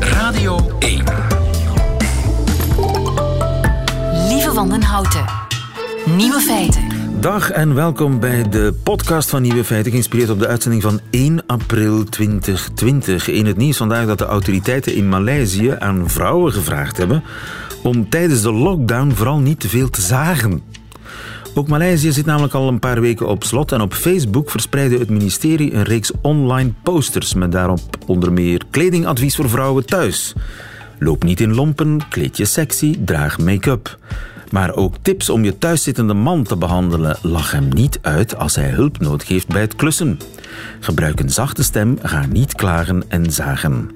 Radio 1. Lieve Wandenhouten. Nieuwe feiten. Dag en welkom bij de podcast van Nieuwe Feiten, geïnspireerd op de uitzending van 1 april 2020. In het nieuws vandaag dat de autoriteiten in Maleisië aan vrouwen gevraagd hebben om tijdens de lockdown vooral niet te veel te zagen. Ook Maleisië zit namelijk al een paar weken op slot en op Facebook verspreidde het ministerie een reeks online posters met daarop onder meer kledingadvies voor vrouwen thuis. Loop niet in lompen, kleed je sexy, draag make-up. Maar ook tips om je thuiszittende man te behandelen. Lach hem niet uit als hij hulp nodig heeft bij het klussen. Gebruik een zachte stem, ga niet klagen en zagen.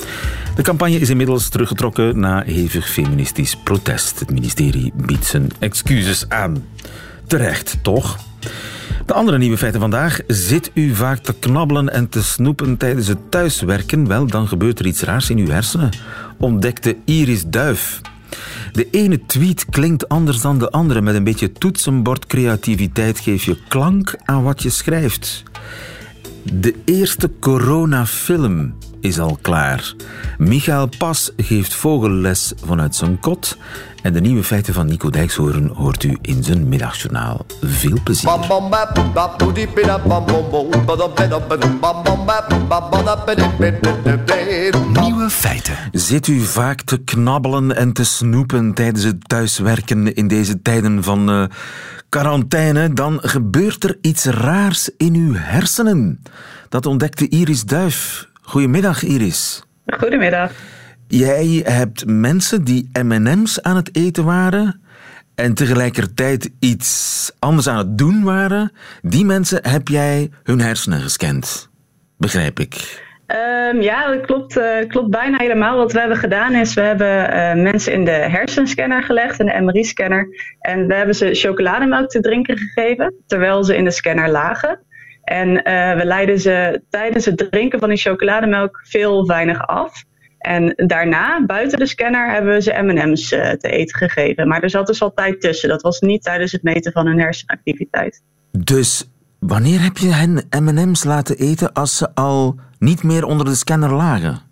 De campagne is inmiddels teruggetrokken na hevig feministisch protest. Het ministerie biedt zijn excuses aan. Terecht, toch? De andere nieuwe feiten vandaag. Zit u vaak te knabbelen en te snoepen tijdens het thuiswerken? Wel, dan gebeurt er iets raars in uw hersenen. Ontdekte Iris Duif. De ene tweet klinkt anders dan de andere. Met een beetje toetsenbordcreativiteit geef je klank aan wat je schrijft. De eerste coronafilm is al klaar. Michael Pas geeft vogelles vanuit zijn kot. En de nieuwe feiten van Nico Dijkshoorn hoort u in zijn middagjournaal. Veel plezier. Nieuwe feiten. Zit u vaak te knabbelen en te snoepen tijdens het thuiswerken in deze tijden van uh, quarantaine? Dan gebeurt er iets raars in uw hersenen. Dat ontdekte Iris Duif. Goedemiddag, Iris. Goedemiddag. Jij hebt mensen die MM's aan het eten waren en tegelijkertijd iets anders aan het doen waren. Die mensen heb jij hun hersenen gescand. Begrijp ik. Um, ja, dat klopt, uh, klopt bijna helemaal. Wat we hebben gedaan is, we hebben uh, mensen in de hersenscanner gelegd, in de MRI-scanner. En we hebben ze chocolademelk te drinken gegeven, terwijl ze in de scanner lagen. En uh, we leiden ze tijdens het drinken van die chocolademelk veel weinig af. En daarna, buiten de scanner, hebben we ze MM's te eten gegeven. Maar er zat dus al tijd tussen. Dat was niet tijdens het meten van hun hersenactiviteit. Dus wanneer heb je hen MM's laten eten als ze al niet meer onder de scanner lagen?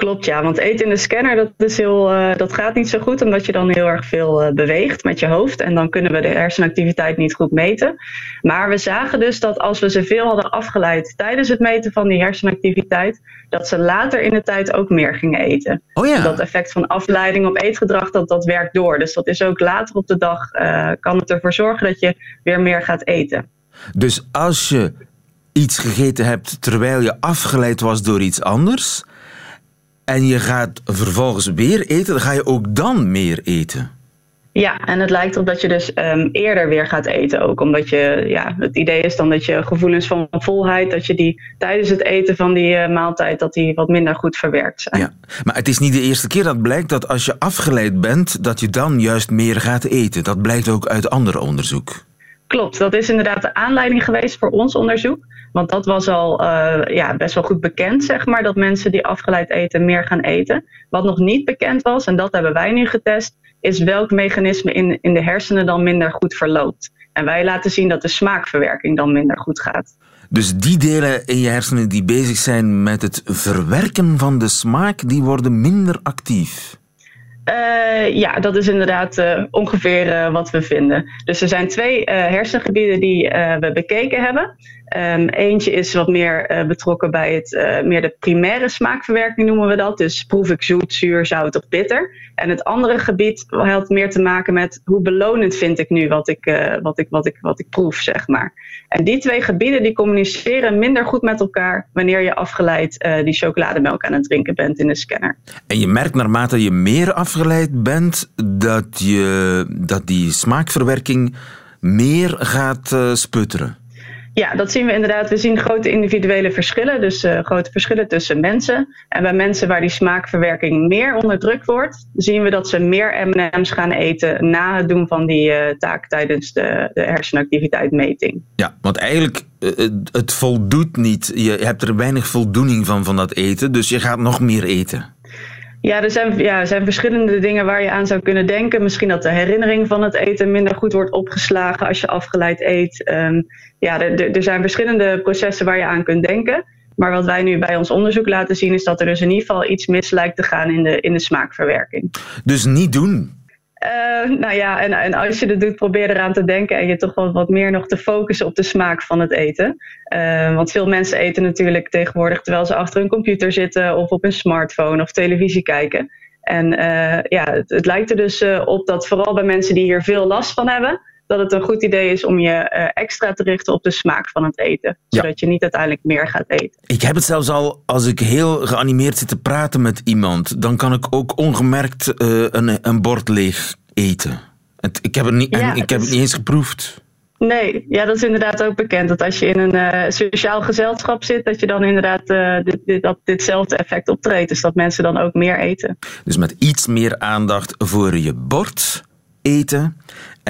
Klopt, ja. Want eten in de scanner, dat, is heel, uh, dat gaat niet zo goed, omdat je dan heel erg veel uh, beweegt met je hoofd. En dan kunnen we de hersenactiviteit niet goed meten. Maar we zagen dus dat als we ze veel hadden afgeleid tijdens het meten van die hersenactiviteit, dat ze later in de tijd ook meer gingen eten. Oh ja. Dat effect van afleiding op eetgedrag, dat, dat werkt door. Dus dat is ook later op de dag, uh, kan het ervoor zorgen dat je weer meer gaat eten. Dus als je iets gegeten hebt terwijl je afgeleid was door iets anders en je gaat vervolgens weer eten, dan ga je ook dan meer eten. Ja, en het lijkt erop dat je dus um, eerder weer gaat eten ook. Omdat je, ja, het idee is dan dat je gevoelens van volheid, dat je die tijdens het eten van die uh, maaltijd, dat die wat minder goed verwerkt zijn. Ja, maar het is niet de eerste keer dat blijkt dat als je afgeleid bent, dat je dan juist meer gaat eten. Dat blijkt ook uit ander onderzoek. Klopt, dat is inderdaad de aanleiding geweest voor ons onderzoek. Want dat was al uh, ja, best wel goed bekend, zeg maar, dat mensen die afgeleid eten meer gaan eten. Wat nog niet bekend was, en dat hebben wij nu getest, is welk mechanisme in, in de hersenen dan minder goed verloopt. En wij laten zien dat de smaakverwerking dan minder goed gaat. Dus die delen in je hersenen die bezig zijn met het verwerken van de smaak, die worden minder actief. Uh, ja, dat is inderdaad uh, ongeveer uh, wat we vinden. Dus er zijn twee hersengebieden die we bekeken hebben. Um, eentje is wat meer betrokken bij het, meer de primaire smaakverwerking noemen we dat. Dus proef ik zoet, zuur, zout of bitter. En het andere gebied had meer te maken met hoe belonend vind ik nu wat ik, wat ik, wat ik, wat ik proef, zeg maar. En die twee gebieden die communiceren minder goed met elkaar wanneer je afgeleid die chocolademelk aan het drinken bent in de scanner. En je merkt naarmate je meer afgeleid bent, dat, je, dat die smaakverwerking meer gaat sputteren. Ja, dat zien we inderdaad. We zien grote individuele verschillen, dus uh, grote verschillen tussen mensen. En bij mensen waar die smaakverwerking meer onderdrukt wordt, zien we dat ze meer M&M's gaan eten na het doen van die uh, taak tijdens de, de hersenactiviteitsmeting. Ja, want eigenlijk het voldoet niet. Je hebt er weinig voldoening van van dat eten, dus je gaat nog meer eten. Ja, er zijn, ja, er zijn verschillende dingen waar je aan zou kunnen denken. Misschien dat de herinnering van het eten minder goed wordt opgeslagen als je afgeleid eet. Um, ja, er, er zijn verschillende processen waar je aan kunt denken. Maar wat wij nu bij ons onderzoek laten zien, is dat er dus in ieder geval iets mis lijkt te gaan in de, in de smaakverwerking. Dus niet doen. Uh, nou ja, en, en, als je het doet, probeer eraan te denken en je toch wel wat meer nog te focussen op de smaak van het eten. Uh, want veel mensen eten natuurlijk tegenwoordig terwijl ze achter hun computer zitten of op een smartphone of televisie kijken. En uh, ja, het, het, lijkt er dus op dat vooral bij mensen die hier veel last van hebben, dat het een goed idee is om je extra te richten op de smaak van het eten. Zodat je niet uiteindelijk meer gaat eten. Ik heb het zelfs al, als ik heel geanimeerd zit te praten met iemand, dan kan ik ook ongemerkt uh, een, een bord leeg eten. Het, ik heb, het niet, ja, ik heb het niet eens geproefd. Nee, ja, dat is inderdaad ook bekend. Dat als je in een uh, sociaal gezelschap zit, dat je dan inderdaad uh, dit, dit, dat ditzelfde effect optreedt. Dus dat mensen dan ook meer eten. Dus met iets meer aandacht voor je bord eten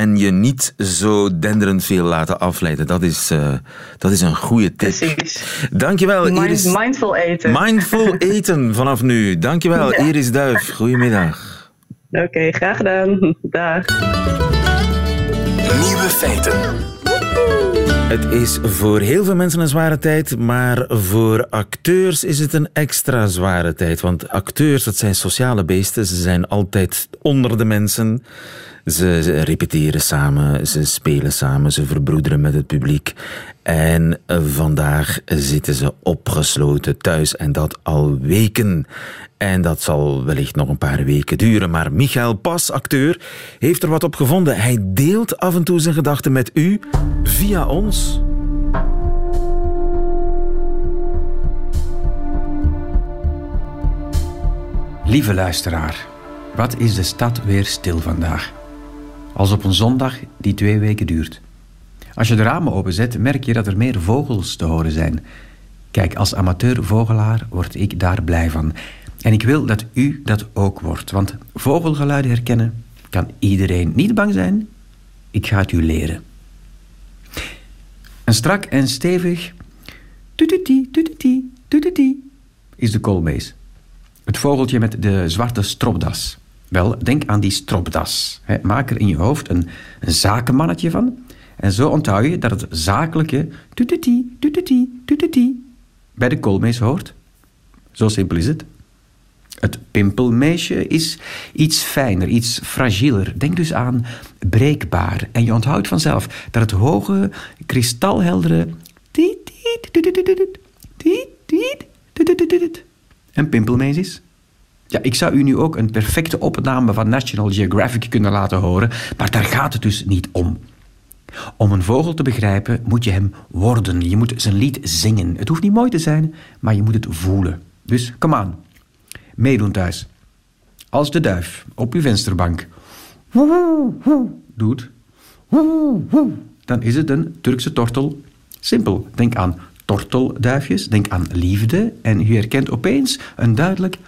en je niet zo denderend veel laten afleiden. Dat is, uh, dat is een goede tip. Precies. Dankjewel, Mind, Iris. Mindful eten. Mindful eten vanaf nu. Dankjewel, ja. Iris Duif. Goedemiddag. Oké, okay, graag gedaan. Dag. Nieuwe feiten. Het is voor heel veel mensen een zware tijd, maar voor acteurs is het een extra zware tijd. Want acteurs, dat zijn sociale beesten. Ze zijn altijd onder de mensen. Ze, repeteren samen, ze spelen samen, ze verbroederen met het publiek. En vandaag zitten ze opgesloten thuis en dat al weken. En dat zal wellicht nog een paar weken duren. Maar Michael Pas, acteur, heeft er wat op gevonden. Hij deelt af en toe zijn gedachten met u via ons. Lieve luisteraar, wat is de stad weer stil vandaag? Als op een zondag die twee weken duurt. Als je de ramen openzet, merk je dat er meer vogels te horen zijn. Kijk, als amateur vogelaar word ik daar blij van. En ik wil dat u dat ook wordt, want vogelgeluiden herkennen kan iedereen. Niet bang zijn, ik ga het u leren. Een strak en stevig tututi, tututi, tututi is de koolmees. Het vogeltje met de zwarte stropdas. Wel, denk aan die stropdas. Maak er in je hoofd een, een zakenmannetje van. En zo onthoud je dat het zakelijke tututi, tututi, tututi bij de koolmees hoort. Zo simpel is het. Het pimpelmeisje is iets fijner, iets fragieler. Denk dus aan breekbaar. En je onthoudt vanzelf dat het hoge, kristalheldere... een pimpelmees is. Ja, ik zou u nu ook een perfecte opname van National Geographic kunnen laten horen, maar daar gaat het dus niet om. Om een vogel te begrijpen moet je hem worden. Je moet zijn lied zingen. Het hoeft niet mooi te zijn, maar je moet het voelen. Dus kom aan meedoen thuis. Als de duif op uw vensterbank doet, dan is het een Turkse tortel. Simpel. Denk aan tortelduifjes, denk aan liefde en u herkent opeens een duidelijk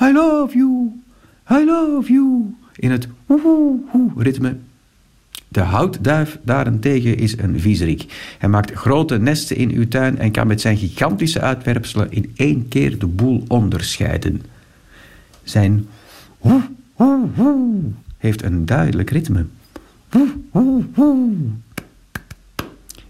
I love you, I love you in het ritme. De houtduif daarentegen is een viezerik. Hij maakt grote nesten in uw tuin en kan met zijn gigantische uitwerpselen in één keer de boel onderscheiden. Zijn heeft een duidelijk ritme.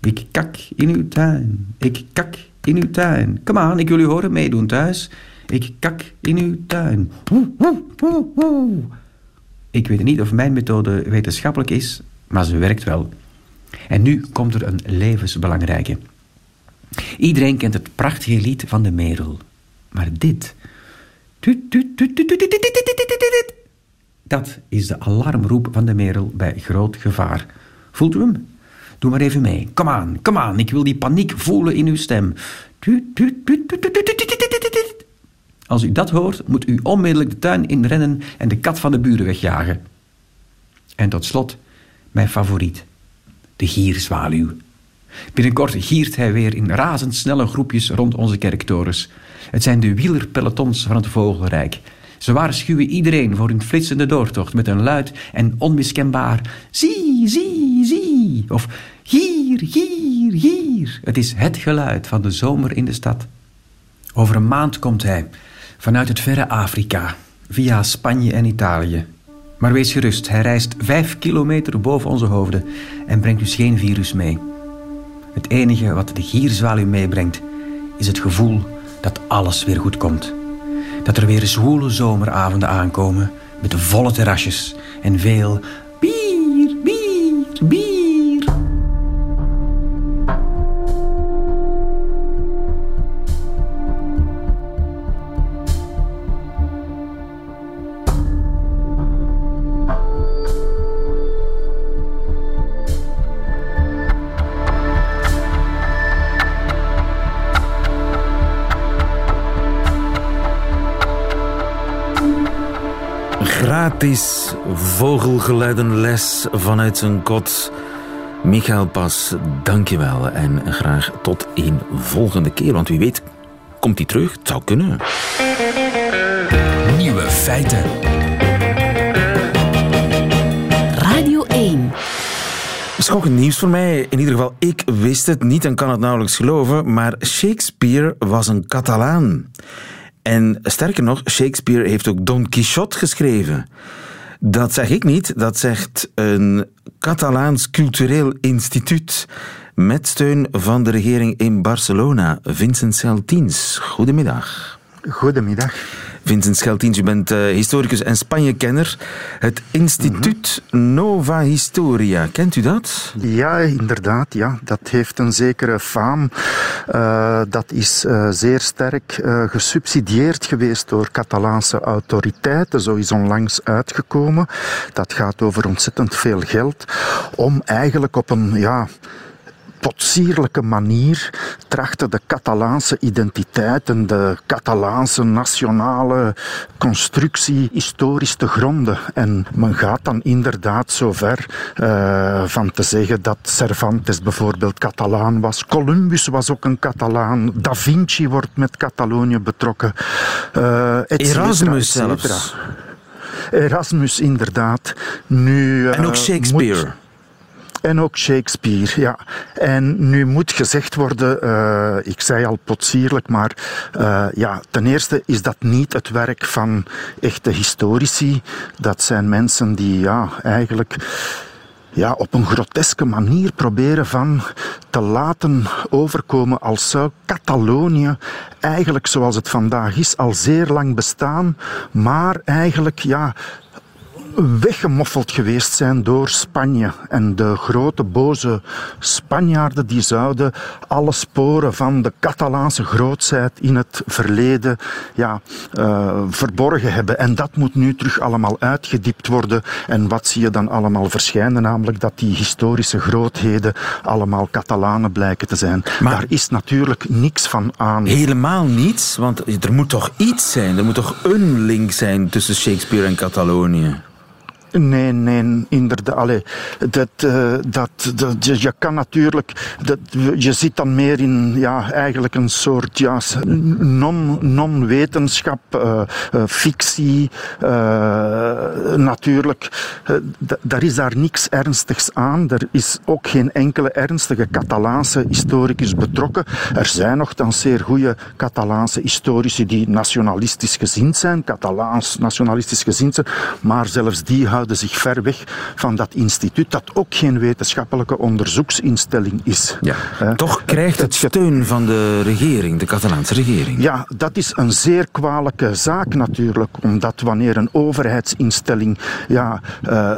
Ik kak in uw tuin, ik kak in uw tuin. Kom aan, ik wil u horen meedoen thuis. Ik kak in uw tuin. Ik weet niet of mijn methode wetenschappelijk is, maar ze werkt wel. En nu komt er een levensbelangrijke. Iedereen kent het prachtige lied van de merel. Maar dit dat is de alarmroep van de merel bij groot gevaar. Voelt u hem? Doe maar even mee. Kom aan, kom aan. Ik wil die paniek voelen in uw stem. Als u dat hoort, moet u onmiddellijk de tuin inrennen en de kat van de buren wegjagen. En tot slot, mijn favoriet, de gierzwaluw. Binnenkort giert hij weer in razendsnelle groepjes rond onze kerktorens. Het zijn de wielerpelotons van het vogelrijk. Ze waarschuwen iedereen voor hun flitsende doortocht met een luid en onmiskenbaar zie, zie, zie. Of hier, hier, hier. Het is het geluid van de zomer in de stad. Over een maand komt hij vanuit het verre Afrika, via Spanje en Italië. Maar wees gerust, hij reist vijf kilometer boven onze hoofden en brengt dus geen virus mee. Het enige wat de gierzwaluw meebrengt is het gevoel dat alles weer goed komt. Dat er weer zwoele zomeravonden aankomen met volle terrasjes en veel Gratis vogelgeluidenles vanuit zijn kot. Michael Pas, dankjewel. En graag tot een volgende keer. Want wie weet, komt hij terug? Het zou kunnen. Nieuwe feiten. Radio 1. Schokkend nieuws voor mij. In ieder geval, ik wist het niet en kan het nauwelijks geloven. Maar Shakespeare was een Catalaan. En sterker nog, Shakespeare heeft ook Don Quixote geschreven. Dat zeg ik niet, dat zegt een Catalaans cultureel instituut met steun van de regering in Barcelona. Vincent Celtins, goedemiddag. Goedemiddag. Vincent Scheltins, u bent uh, historicus en Spanje-kenner. Het instituut Nova Historia, kent u dat? Ja, inderdaad. Ja. Dat heeft een zekere faam. Uh, dat is uh, zeer sterk gesubsidieerd geweest door Catalaanse autoriteiten. Zo is onlangs uitgekomen. Dat gaat over ontzettend veel geld. Om eigenlijk op een... Ja, potsierlijke manier trachten de Catalaanse identiteit en de Catalaanse nationale constructie historisch te gronden. En men gaat dan inderdaad zo ver uh, van te zeggen dat Cervantes bijvoorbeeld Catalaan was. Columbus was ook een Catalaan. Da Vinci wordt met Catalonië betrokken. Uh, Erasmus zelfs. Erasmus, inderdaad. Nu, uh, en ook Shakespeare. Moet, en ook Shakespeare, ja. En nu moet gezegd worden, uh, ik zei al potsierlijk, maar uh, ja, ten eerste is dat niet het werk van echte historici. Dat zijn mensen die ja, eigenlijk ja, op een groteske manier proberen van te laten overkomen als zou Catalonië eigenlijk zoals het vandaag is al zeer lang bestaan, maar eigenlijk ja, weggemoffeld geweest zijn door Spanje. En de grote boze Spanjaarden die zouden alle sporen van de Catalaanse grootheid in het verleden ja, uh, verborgen hebben. En dat moet nu terug allemaal uitgediept worden. En wat zie je dan allemaal verschijnen? Namelijk dat die historische grootheden allemaal Catalanen blijken te zijn. Maar Daar is natuurlijk niks van aan. Helemaal niets, want er moet toch iets zijn. Er moet toch een link zijn tussen Shakespeare en Catalonië. Nee, nee, inderdaad. Allee, dat, uh, dat, dat, je, je, kan natuurlijk, dat, je zit dan meer in ja, eigenlijk een soort ja, non-wetenschap, non uh, uh, fictie. natuurlijk, daar is daar niks ernstigs aan. Er is ook geen enkele ernstige Catalaanse historicus betrokken. Er zijn nogthans zeer goede Catalaanse historici die nationalistisch gezind zijn, Catalaans nationalistisch gezind zijn, maar zelfs die houden zich ver weg van dat instituut, dat ook geen wetenschappelijke onderzoeksinstelling is. Ja. Uh, Toch krijgt het steun van de regering, de Catalaanse regering. Ja, dat is een zeer kwalijke zaak natuurlijk, omdat wanneer een overheidsinstelling ja, uh,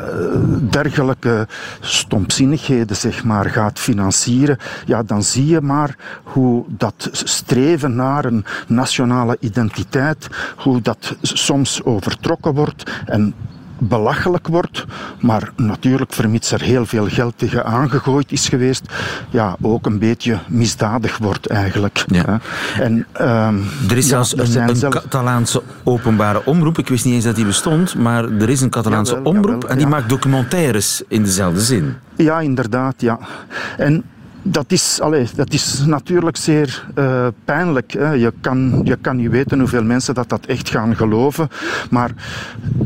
dergelijke stompzinnigheden zeg maar, gaat financieren, ja, dan zie je maar hoe dat streven naar een nationale identiteit, hoe dat soms overtrokken wordt en belachelijk wordt, maar natuurlijk vermits er heel veel geld tegen aangegooid is geweest, ja, ook een beetje misdadig wordt eigenlijk. Ja. En, um, er is zelfs ja, er een, een zelf... Catalaanse openbare omroep, ik wist niet eens dat die bestond, maar er is een Catalaanse jawel, omroep jawel, en die maakt documentaires in dezelfde zin. Ja, inderdaad, ja. En dat is, allez, dat is natuurlijk zeer uh, pijnlijk. Hè. Je, kan, je kan niet weten hoeveel mensen dat, dat echt gaan geloven. Maar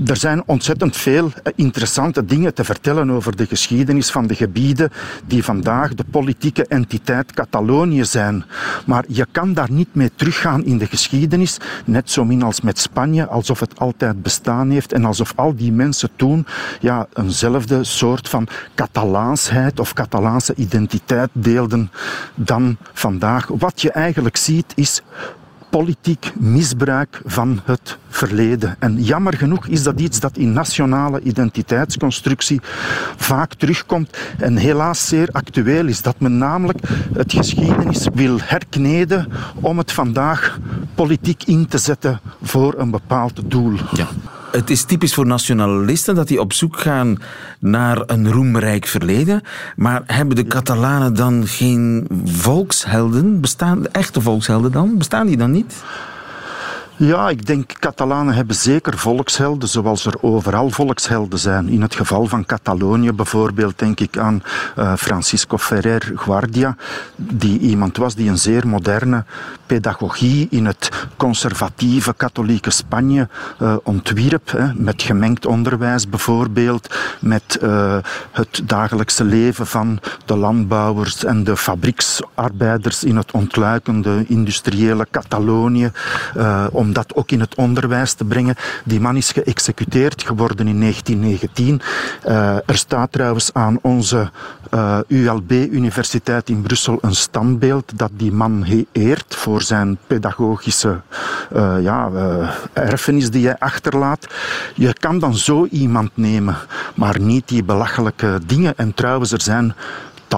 er zijn ontzettend veel eh, interessante dingen te vertellen over de geschiedenis van de gebieden die vandaag de politieke entiteit Catalonië zijn. Maar je kan daar niet mee teruggaan in de geschiedenis, net zo min als met Spanje, alsof het altijd bestaan heeft en alsof al die mensen toen ja, eenzelfde soort van Catalaansheid of Catalaanse identiteit dan vandaag. Wat je eigenlijk ziet is politiek misbruik van het verleden. En jammer genoeg is dat iets dat in nationale identiteitsconstructie vaak terugkomt en helaas zeer actueel is. Dat men namelijk het geschiedenis wil herkneden om het vandaag politiek in te zetten voor een bepaald doel. Ja. Het is typisch voor nationalisten dat die op zoek gaan naar een roemrijk verleden. Maar hebben de Catalanen dan geen volkshelden? Bestaan echte volkshelden dan? Bestaan die dan niet? Ja, ik denk Catalanen hebben zeker volkshelden, zoals er overal volkshelden zijn. In het geval van Catalonië bijvoorbeeld denk ik aan uh, Francisco Ferrer Guardia, die iemand was die een zeer moderne pedagogie in het conservatieve katholieke Spanje uh, ontwierp, hè, met gemengd onderwijs bijvoorbeeld, met uh, het dagelijkse leven van de landbouwers en de fabrieksarbeiders in het ontluikende industriële Catalonië om dat ook in het onderwijs te brengen. Die man is geëxecuteerd geworden in 1919. Uh, er staat trouwens aan onze uh, ULB-universiteit in Brussel een standbeeld dat die man eert voor zijn pedagogische uh, ja, erfenis die hij achterlaat. Je kan dan zo iemand nemen, maar niet die belachelijke dingen. En trouwens, er zijn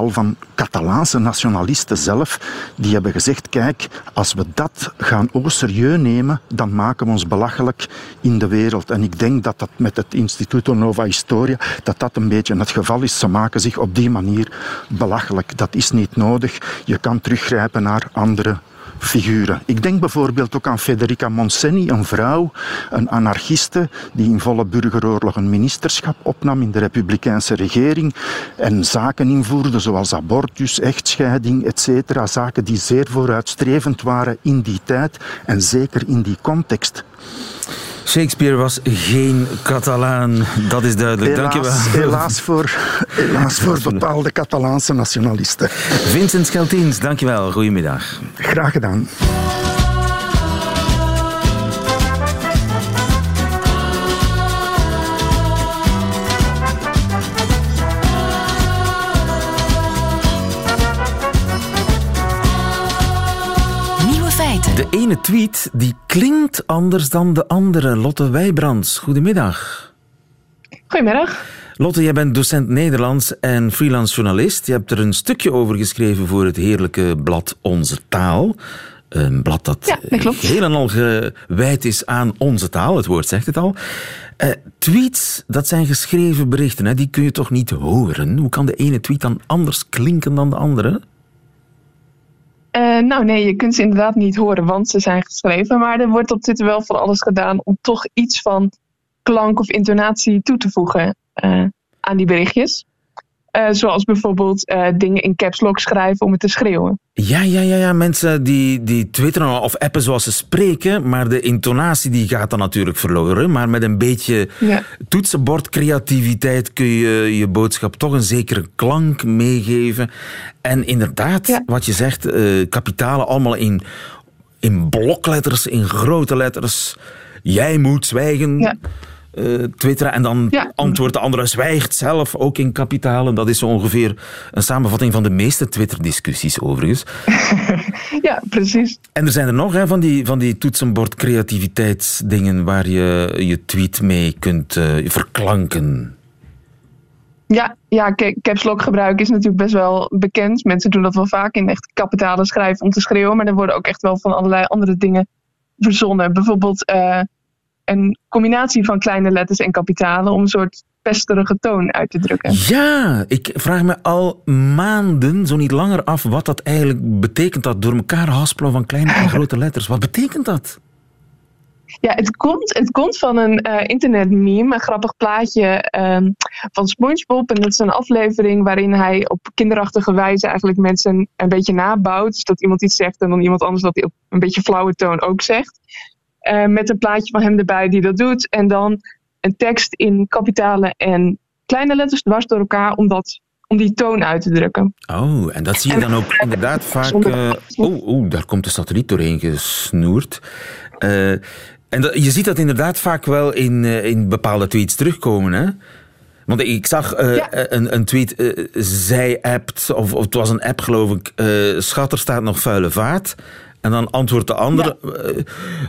van Catalaanse nationalisten zelf, die hebben gezegd, kijk, als we dat gaan au serieus nemen, dan maken we ons belachelijk in de wereld. En ik denk dat dat met het Instituto Nova Historia, dat dat een beetje het geval is. Ze maken zich op die manier belachelijk. Dat is niet nodig. Je kan teruggrijpen naar andere figuren. Ik denk bijvoorbeeld ook aan Federica Monsenni, een vrouw, een anarchiste, die in volle burgeroorlog een ministerschap opnam in de republikeinse regering en zaken invoerde zoals abortus, echtscheiding, etc. Zaken die zeer vooruitstrevend waren in die tijd en zeker in die context. Shakespeare was geen Catalaan, dat is duidelijk. Helaas, Dankjewel. Helaas voor, helaas voor bepaalde Catalaanse nationalisten. Vincent Scheltiens, dankjewel. Goedemiddag. Graag gedaan. De ene tweet die klinkt anders dan de andere. Lotte Wijbrands, goedemiddag. Goedemiddag. Lotte, jij bent docent Nederlands en freelance journalist. Je hebt er een stukje over geschreven voor het heerlijke blad Onze Taal. Een blad dat, ja, dat heel en al gewijd is aan onze taal. Het woord zegt het al. Uh, tweets, dat zijn geschreven berichten. Hè? Die kun je toch niet horen? Hoe kan de ene tweet dan anders klinken dan de andere? Uh, nou nee, je kunt ze inderdaad niet horen, want ze zijn geschreven. Maar er wordt op Twitter wel van alles gedaan om toch iets van klank of intonatie toe te voegen uh, aan die berichtjes. Uh, zoals bijvoorbeeld dingen in caps lock schrijven om het te schreeuwen. Ja, ja, ja, ja. mensen die, die twitteren of appen zoals ze spreken, maar de intonatie die gaat dan natuurlijk verloren. Maar met een beetje ja. toetsenbordcreativiteit kun je je boodschap toch een zekere klank meegeven. En inderdaad, ja. wat je zegt, uh, kapitalen allemaal in, in blokletters, in grote letters. Jij moet zwijgen. Ja. Uh, twitteren en dan ja. antwoordt de andere zwijgt zelf, ook in kapitalen. Dat is zo ongeveer een samenvatting van de meeste Twitter-discussies overigens. ja, precies. En er zijn er nog hè, van die, van die toetsenbord creativiteitsdingen waar je je tweet mee kunt uh, verklanken. Ja, ja caps lock gebruik is natuurlijk best wel bekend. Mensen doen dat wel vaak in echt kapitalen schrijven om te schreeuwen. Maar er worden ook echt wel van allerlei andere dingen verzonnen. Bijvoorbeeld uh, een combinatie van kleine letters en kapitalen om een soort pesterige toon uit te drukken. Ja, ik vraag me al maanden, zo niet langer af, wat dat eigenlijk betekent. Dat door elkaar haspelen van kleine en grote letters. Wat betekent dat? Ja, het komt, het komt van een uh, internetmeme, een grappig plaatje uh, van SpongeBob. En dat is een aflevering waarin hij op kinderachtige wijze eigenlijk mensen een beetje nabouwt. Dus dat iemand iets zegt en dan iemand anders dat op een beetje flauwe toon ook zegt. Uh, met een plaatje van hem erbij die dat doet. En dan een tekst in kapitale en kleine letters dwars door elkaar om, dat, om die toon uit te drukken. Oh, en dat zie je dan ook inderdaad vaak... Uh, oh, oh, daar komt de satelliet doorheen gesnoerd. Uh, en dat, je ziet dat inderdaad vaak wel in, in bepaalde tweets terugkomen, hè? Want ik zag uh, ja. een, een, tweet, uh, zij appt, of, of, het was een app geloof ik, uh, schat, er staat nog vuile vaat. En dan antwoordt de andere eh,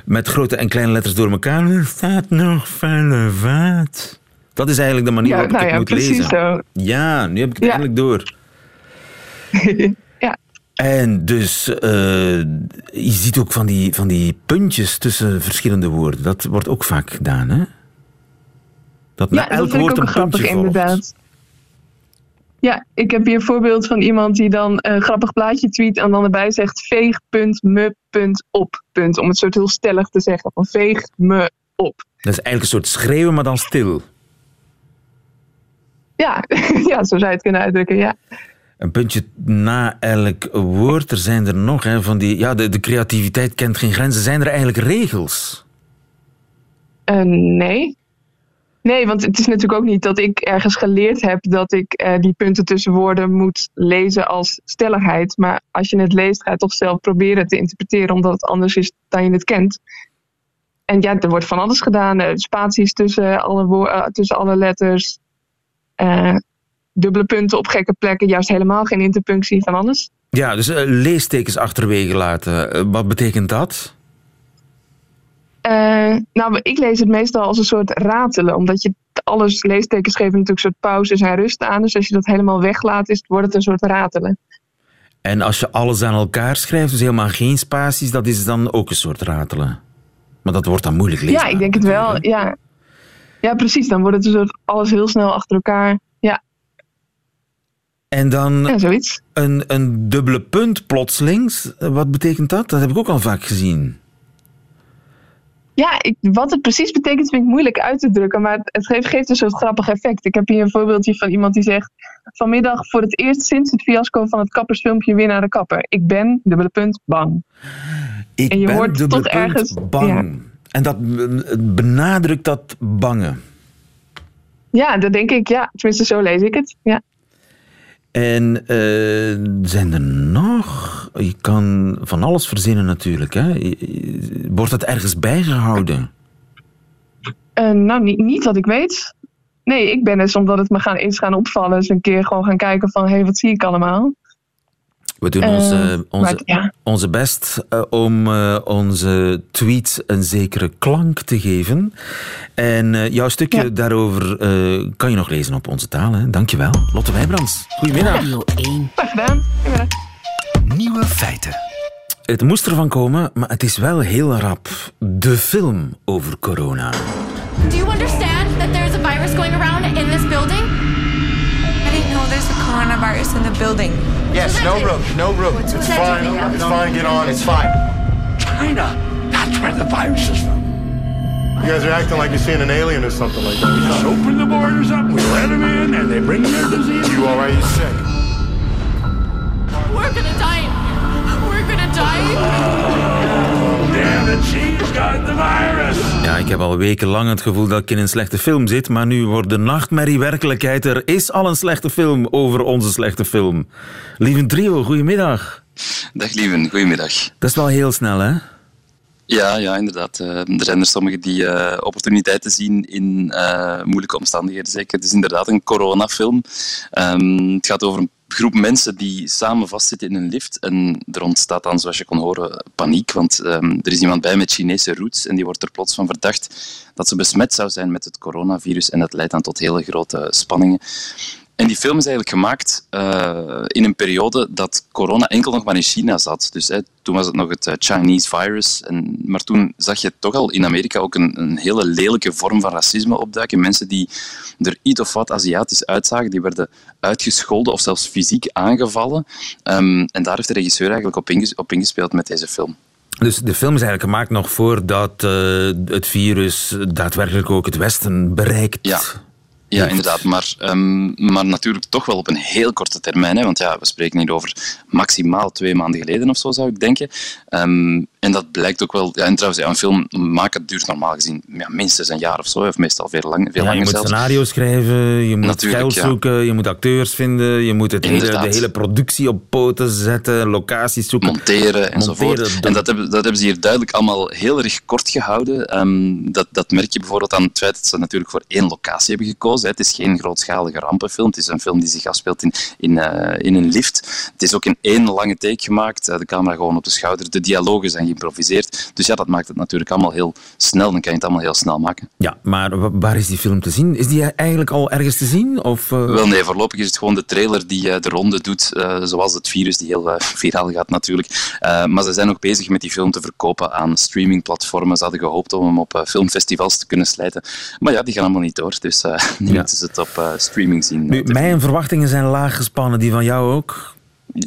met grote en kleine letters door elkaar. Er staat nog vuile vaat. Dat is eigenlijk de manier waarop ik nou het ja, moet precies lezen. zo. Ja, nu heb ik het eindelijk door. Ja. En dus, eh, je ziet ook van die, van die puntjes tussen verschillende woorden. Dat wordt ook vaak gedaan, hè? Dat na Ja, elk ik woord een grappig puntje volgt. inderdaad. Ja, ik heb hier een voorbeeld van iemand die dan een grappig plaatje tweet en dan erbij zegt veeg punt me punt op punt. Om het soort heel stellig te zeggen van veeg me op. Dat is eigenlijk een soort schreeuwen, maar dan stil. Ja, ja zo zou je het kunnen uitdrukken, ja. Een puntje na elk woord. Er zijn er nog, hè, van die... Ja, de, de creativiteit kent geen grenzen. Zijn er eigenlijk regels? Eh, nee. Nee, want het is natuurlijk ook niet dat ik ergens geleerd heb dat ik eh, die punten tussen woorden moet lezen als stelligheid. Maar als je het leest, ga je toch zelf proberen te interpreteren, omdat het anders is dan je het kent. En ja, er wordt van alles gedaan. eh, spaties tussen alle, eh, tussen alle letters. dubbele punten op gekke plekken. Juist helemaal geen interpunctie van alles. Ja, dus leestekens achterwege laten. Wat betekent dat? Eh, nou, ik lees het meestal als een soort ratelen. Omdat je alles, leestekens geven natuurlijk een soort pauzes en rust aan. Dus als je dat helemaal weglaat, is, wordt het een soort ratelen. En als je alles aan elkaar schrijft, dus helemaal geen spaties, dat is dan ook een soort ratelen. Maar dat wordt dan moeilijk lezen. ja, ik denk het wel. Ja. ja, precies. Dan wordt het een soort alles heel snel achter elkaar. Ja, En dan ja zoiets. een, een dubbele punt plotselings. Eh, Wat betekent dat? Dat heb ik ook al vaak gezien. Ja, ik, wat het precies betekent vind ik moeilijk uit te drukken. Maar het geeft, geeft een soort grappig effect. Ik heb hier een voorbeeldje van iemand die zegt... Vanmiddag voor het eerst sinds het fiasco van het kappersfilmpje weer naar de kapper. Ik ben, dubbele punt, bang. Ik En je ben hoort dubbele punt ergens- bang. En dat benadrukt dat bange. Ja, dat denk ik. Ja, tenminste zo lees ik het. Ja. En eh, zijn er nog? Je kan van alles verzinnen natuurlijk. Hè? Wordt dat ergens bijgehouden? Eh, nou, niet, niet wat ik weet. Nee, ik ben eens omdat het me gaan, is gaan opvallen. eens een keer gewoon gaan kijken van... hé, hey, wat zie ik allemaal? We doen onze, maar onze, ja. onze best eh, om eh, onze tweets een zekere klank te geven. En eh, jouw stukje Ja. daarover eh, kan je nog lezen op onze taal. Hè? Dankjewel. Lotte Wijbrands. Goedemiddag. Radio 1. Graag gedaan. Goedemiddag. Nieuwe feiten. Het moest ervan komen, maar het is wel heel rap. De film over corona. Do you understand that there's a virus going around in this building? I didn't know there's a coronavirus in the building. Yes, no room, no room. What's- It's what's fine. It's fine. Get on. It's fine. China. That's where the virus is from. You guys are acting like you're seeing an alien or something like that. We Just open the borders up, we let them in, and they bring their disease. You all right? You sick? We're gonna die. Ja, ik heb al wekenlang het gevoel dat ik in een slechte film zit, maar nu wordt de nachtmerrie werkelijkheid. Er is al een slechte film over onze slechte film. Lieve trio, goedemiddag. Dag lieven, goedemiddag. Dat is wel heel snel, hè? Ja, ja, inderdaad. Eh, er zijn er sommigen die eh, opportuniteiten zien in eh, moeilijke omstandigheden. Zeker. Het is inderdaad een coronafilm. Ehm, het gaat over een groep mensen die samen vastzitten in een lift. En er ontstaat dan, zoals je kon horen, paniek. Want ehm, er is iemand bij met Chinese roots en die wordt er plots van verdacht dat ze besmet zou zijn met het coronavirus. En dat leidt dan tot hele grote spanningen. En die film is eigenlijk gemaakt eh, in een periode dat corona enkel nog maar in China zat. Dus hè, toen was het nog het eh, Chinese virus. En, maar toen zag je toch al in Amerika ook een, een hele lelijke vorm van racisme opduiken. Mensen die er iets of wat Aziatisch uitzagen, die werden uitgescholden of zelfs fysiek aangevallen. Ehm, en daar heeft de regisseur eigenlijk op, inges- op ingespeeld met deze film. Dus de film is eigenlijk gemaakt nog voordat eh, het virus daadwerkelijk ook het Westen bereikt. Ja. Ja, inderdaad. Maar, ehm, maar natuurlijk toch wel op een heel korte termijn. Hè, want ja, we spreken hier over maximaal twee maanden geleden of zo, zou ik denken. Ehm, en dat blijkt ook wel. Ja, en trouwens, ja, een film maken duurt normaal gezien ja, minstens een jaar of zo, of meestal veel, lang, veel Ja, langer je moet zelfs. scenario schrijven, je moet Natuurlijk, geld zoeken, je moet acteurs vinden, je moet het hele, de hele productie op poten zetten, locaties zoeken. monteren enzovoort. Monteren, En dat hebben, dat hebben ze hier duidelijk allemaal heel erg kort gehouden. Ehm, dat, dat merk je bijvoorbeeld aan het feit dat ze natuurlijk voor één locatie hebben gekozen. Het is geen grootschalige rampenfilm. Het is een film die zich afspeelt in, in, eh, in een lift. Het is ook in één lange take gemaakt. Eh, de camera gewoon op de schouder. De dialogen zijn geïmproviseerd. Dus ja, dat maakt het natuurlijk allemaal heel snel. Dan kan je het allemaal heel snel maken. Ja, maar wa- waar is die film te zien? Is die eigenlijk al ergens te zien? Of, eh, Wel nee, voorlopig is het gewoon de trailer die eh, de ronde doet, eh, zoals het virus die heel viraal gaat natuurlijk. Maar ze zijn ook bezig met die film te verkopen aan streamingplatformen. Ze hadden gehoopt om hem op filmfestivals te kunnen slijten. Maar ja, die gaan allemaal niet door. Dus nu Ja. moeten ze het op streaming zien. Nu, mijn verwachtingen zijn laag gespannen, die van jou ook?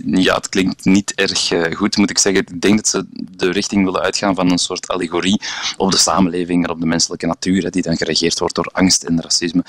Ja, het klinkt niet erg eh, goed, moet ik zeggen. Ik denk dat ze de richting willen uitgaan van een soort allegorie op de samenleving en op de menselijke natuur, hè, die dan geregeerd wordt door angst en racisme.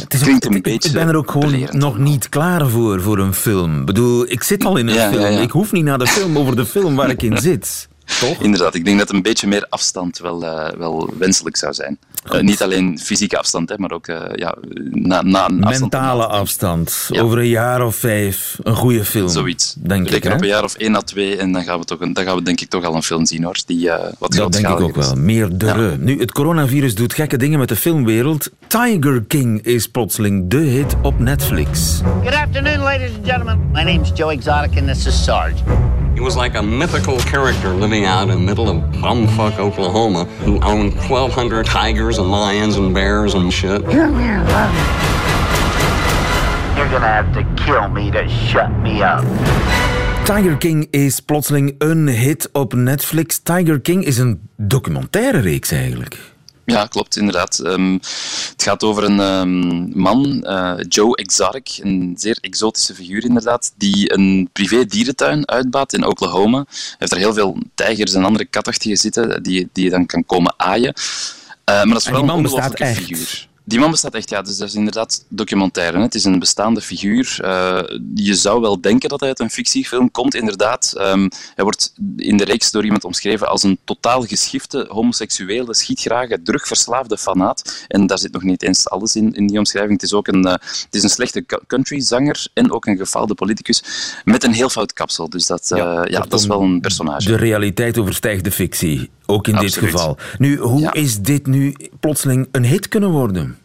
Het is klinkt ook- een ik- beetje Ik ben er ook gewoon belerend. nog niet klaar voor, voor een film. Ik bedoel, ik zit al in een ja, film. ja. Ik hoef niet naar de film over de film waar ik in zit. Toch? Inderdaad, ik denk dat een beetje meer afstand wel, eh, wel wenselijk zou zijn. Eh, niet alleen fysieke afstand, hè, maar ook eh, ja, na, na een afstand. Mentale afstand. Ja. Over een jaar of vijf. Een goede film. Zoiets. Denk ik. Reken hè? op een jaar of één à twee en dan gaan we, toch een, dan gaan we denk ik toch al een film zien hoor, die eh, wat Dat denk ik ook is. wel. Meerdere. Nu, het coronavirus doet gekke dingen met de filmwereld. Tiger King is plotseling de hit op Netflix. Good afternoon, ladies and gentlemen. My name's Joe Exotic, and this is Sarge. He was like a mythical character living out in the middle of bumfuck Oklahoma who owned 1,200 tigers and lions and bears and shit. You're gonna have to kill me to shut me up. Tiger King is plotseling een hit op Netflix. Tiger King is een documentaire reeks eigenlijk. Ja, klopt, inderdaad. Ehm, het gaat over een ehm, man, eh, Joe Exotic, een zeer exotische figuur inderdaad, die een privé dierentuin uitbaat in Oklahoma. Hij heeft er heel veel tijgers en andere katachtigen zitten die, die je dan kan komen aaien. Eh, maar dat is man een ongelooflijke figuur. Die man bestaat echt, ja. Dus dat is inderdaad documentaire. hè. Het is een bestaande figuur. Eh, je zou wel denken dat hij uit een fictiefilm komt, inderdaad. Ehm, hij wordt in de reeks door iemand omschreven als een totaal geschifte, homoseksuele, schietgrage, drugverslaafde fanaat. En daar zit nog niet eens alles in, in die omschrijving. Het is ook een, eh, het is een slechte countryzanger en ook een gefaalde politicus met een heel fout kapsel. Dus dat, eh, ja, dat is wel een personage. De realiteit overstijgt de fictie. Ook in dit geval. Nu, hoe Ja. is dit nu plotseling een hit kunnen worden?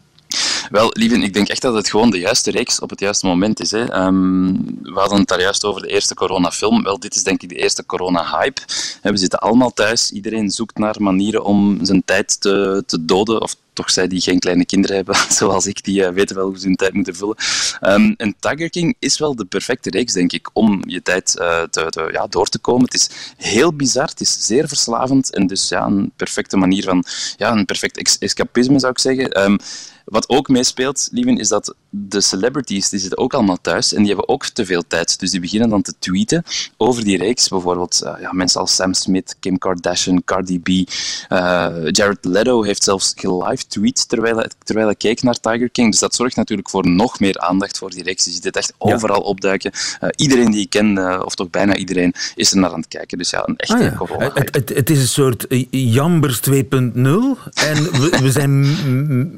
Wel, lieve, ik denk echt dat het gewoon de juiste reeks op het juiste moment is. Hè. Ehm, we hadden het daar juist over de eerste coronafilm. Wel, dit is denk ik de eerste corona-hype. We zitten allemaal thuis. Iedereen zoekt naar manieren om zijn tijd te, te doden. Of toch zij die geen kleine kinderen hebben, zoals ik, die eh, weten wel hoe ze hun tijd moeten vullen. Ehm, en Tiger is wel de perfecte reeks, denk ik, om je tijd eh, te, te- ja, door te komen. Het is heel bizar, het is zeer verslavend en dus ja, een perfecte manier van, ja, een perfect escapisme zou ik zeggen. Ehm, wat ook meespeelt, lieven, is dat de celebrities die zitten ook allemaal thuis en die hebben ook te veel tijd. Dus die beginnen dan te tweeten over die reeks. Bijvoorbeeld eh, ja, mensen als Sam Smith, Kim Kardashian, Cardi B. eh, Jared Leto heeft zelfs gelive tweet terwijl hij, terwijl hij keek naar Tiger King. Dus dat zorgt natuurlijk voor nog meer aandacht voor die reeks. Je ziet het echt overal opduiken. Eh, iedereen die ik ken, of toch bijna iedereen, is er naar aan het kijken. Dus ja, een echte Ah ja. corona. het, het, het is een soort Jambers 2.0. En we, we zijn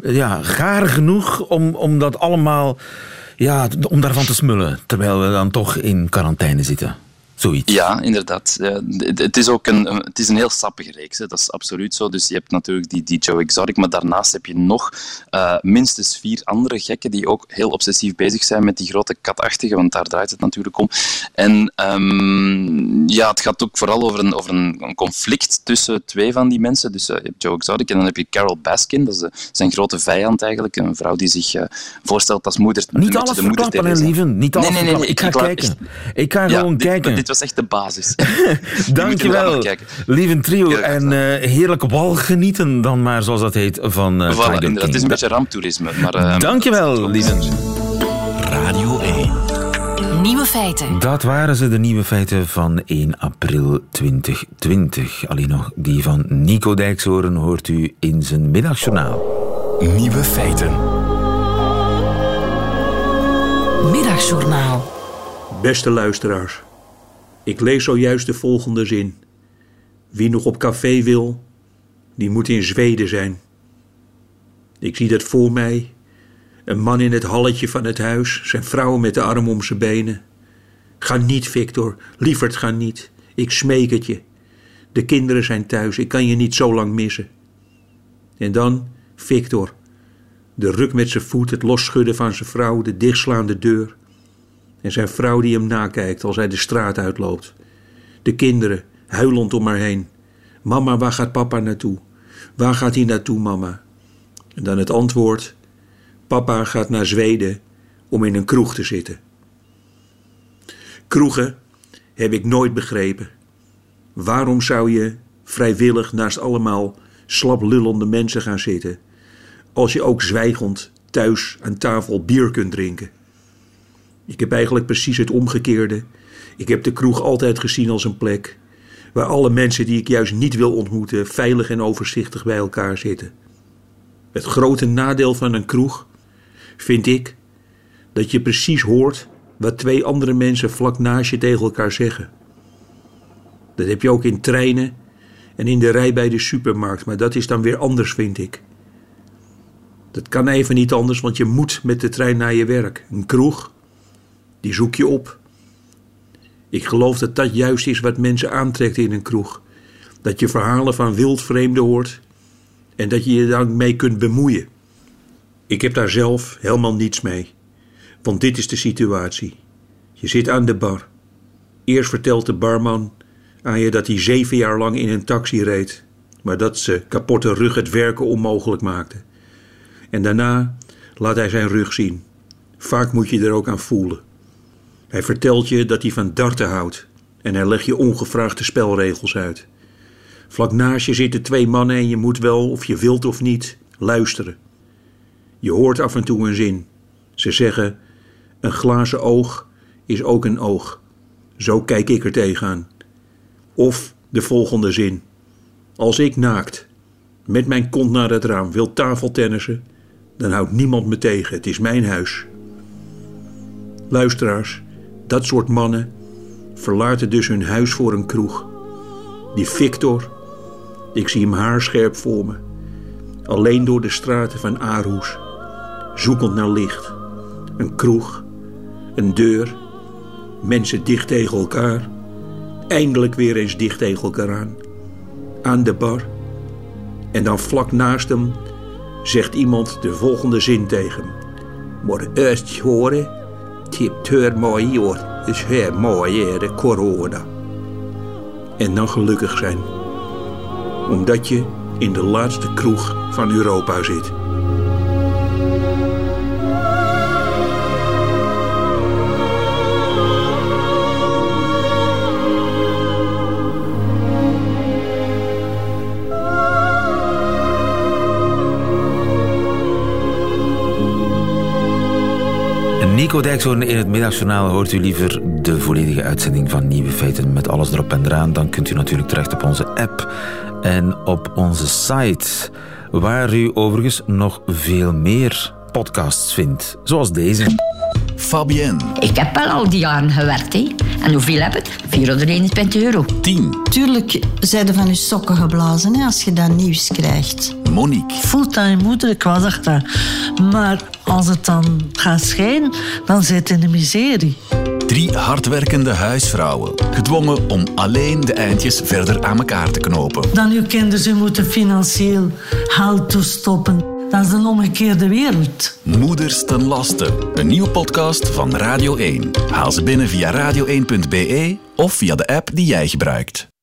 ja, gaar genoeg om, om dat allemaal... Ja, om daarvan te smullen. Terwijl we dan toch in quarantaine zitten. Zoiets. Ja, inderdaad. Ja, het- is ook een, het is een heel sappige reeks, hè. dat is absoluut zo. Dus je hebt natuurlijk die, die Joe Exotic, maar daarnaast heb je nog eh, minstens vier andere gekken die ook heel obsessief bezig zijn met die grote katachtige, want daar draait het natuurlijk om. En ehm, ja, het gaat ook vooral over een, over een, conflict tussen twee van die mensen. Dus eh, je hebt Joe Exotic en dan heb je Carol Baskin, dat is de- zijn grote vijand eigenlijk. Een vrouw die zich eh, voorstelt als moeder. Niet alles de moeder verklappen, hè, lieven. Niet alles Nee, nee, nee, nee, ik ga kijken. Ik ga Ja, gewoon dit- kijken. Dit was echt de basis. Dankjewel, lieve trio. En eh, heerlijk wal genieten dan maar, zoals dat heet, van eh Voilà, Tiger inderdaad. King. Het is een beetje ramptoerisme. Maar, eh, Dankjewel, lieve. Radio 1. Nieuwe feiten. Dat waren ze, de nieuwe feiten van 1 april 2020. Alleen nog die van Nico Dijkshoorn hoort u in zijn middagjournaal. Nieuwe feiten. Middagjournaal. Beste luisteraars, ik lees zojuist de volgende zin. Wie nog op café wil, die moet in Zweden zijn. Ik zie dat voor mij. Een man in het halletje van het huis, zijn vrouw met de arm om zijn benen. Ga niet, Victor, lieverd, ga niet. Ik smeek het je. De kinderen zijn thuis, ik kan je niet zo lang missen. En dan, Victor, de ruk met zijn voet, het losschudden van zijn vrouw, de dichtslaande deur. En zijn vrouw die hem nakijkt als hij de straat uitloopt. De kinderen, huilend om haar heen. Mama, waar gaat papa naartoe? Waar gaat hij naartoe, mama? En dan het antwoord: Papa gaat naar Zweden om in een kroeg te zitten. Kroegen heb ik nooit begrepen. Waarom zou je vrijwillig naast allemaal slaplullende mensen gaan zitten, als je ook zwijgend thuis aan tafel bier kunt drinken? Ik heb eigenlijk precies het omgekeerde. Ik heb de kroeg altijd gezien als een plek waar alle mensen die ik juist niet wil ontmoeten veilig en overzichtig bij elkaar zitten. Het grote nadeel van een kroeg vind ik dat je precies hoort wat twee andere mensen vlak naast je tegen elkaar zeggen. Dat heb je ook in treinen en in de rij bij de supermarkt, maar dat is dan weer anders, vind ik. Dat kan even niet anders, want je moet met de trein naar je werk. Een kroeg, die zoek je op. Ik geloof dat dat juist is wat mensen aantrekt in een kroeg. Dat je verhalen van wildvreemden hoort en dat je je daarmee kunt bemoeien. Ik heb daar zelf helemaal niets mee. Want dit is de situatie. Je zit aan de bar. Eerst vertelt de barman aan je dat hij zeven jaar lang in een taxi reed, maar dat ze kapotte rug het werken onmogelijk maakte. En daarna laat hij zijn rug zien. Vaak moet je er ook aan voelen. Hij vertelt je dat hij van darten houdt en hij legt je ongevraagd de spelregels uit. Vlak naast je zitten twee mannen en je moet wel, of je wilt of niet, luisteren. Je hoort af en toe een zin. Ze zeggen: Een glazen oog is ook een oog. Zo kijk ik er tegenaan. Of de volgende zin: Als ik naakt, met mijn kont naar het raam, wil tafeltennissen, dan houdt niemand me tegen. Het is mijn huis. Luisteraars, dat soort mannen verlaten dus hun huis voor een kroeg. Die Victor, ik zie hem haarscherp voor me, alleen door de straten van Aarhus, zoekend naar licht. Een kroeg, een deur, mensen dicht tegen elkaar, eindelijk weer eens dicht tegen elkaar aan, aan de bar. En dan vlak naast hem zegt iemand de volgende zin tegen hem. Eerst horen mooi år, is här mooi det corona. En dan gelukkig zijn. Omdat je in de laatste kroeg van Europa zit. Nico Dijkshoorn in het middagjournaal hoort u liever de volledige uitzending van Nieuwe Feiten met alles erop en eraan. Dan kunt u natuurlijk terecht op onze app en op onze site, waar u overigens nog veel meer podcasts vindt, zoals deze. Fabienne. Ik heb wel al die jaren gewerkt. Hè. En hoeveel heb ik? 421 euro. 10. Tuurlijk zijn er van je sokken geblazen hè, als je dat nieuws krijgt. Monique. Fulltime moeder, ik was echt daar. Maar als het dan gaat schijnen, dan zit in de miserie. Drie hardwerkende huisvrouwen. Gedwongen om alleen de eindjes verder aan elkaar te knopen. Dan uw kinderen ze moeten financieel geld toestoppen. Dat is een omgekeerde wereld. Moeders ten laste. Een nieuwe podcast van Radio 1. Haal ze binnen via radio1.be of via de app die jij gebruikt.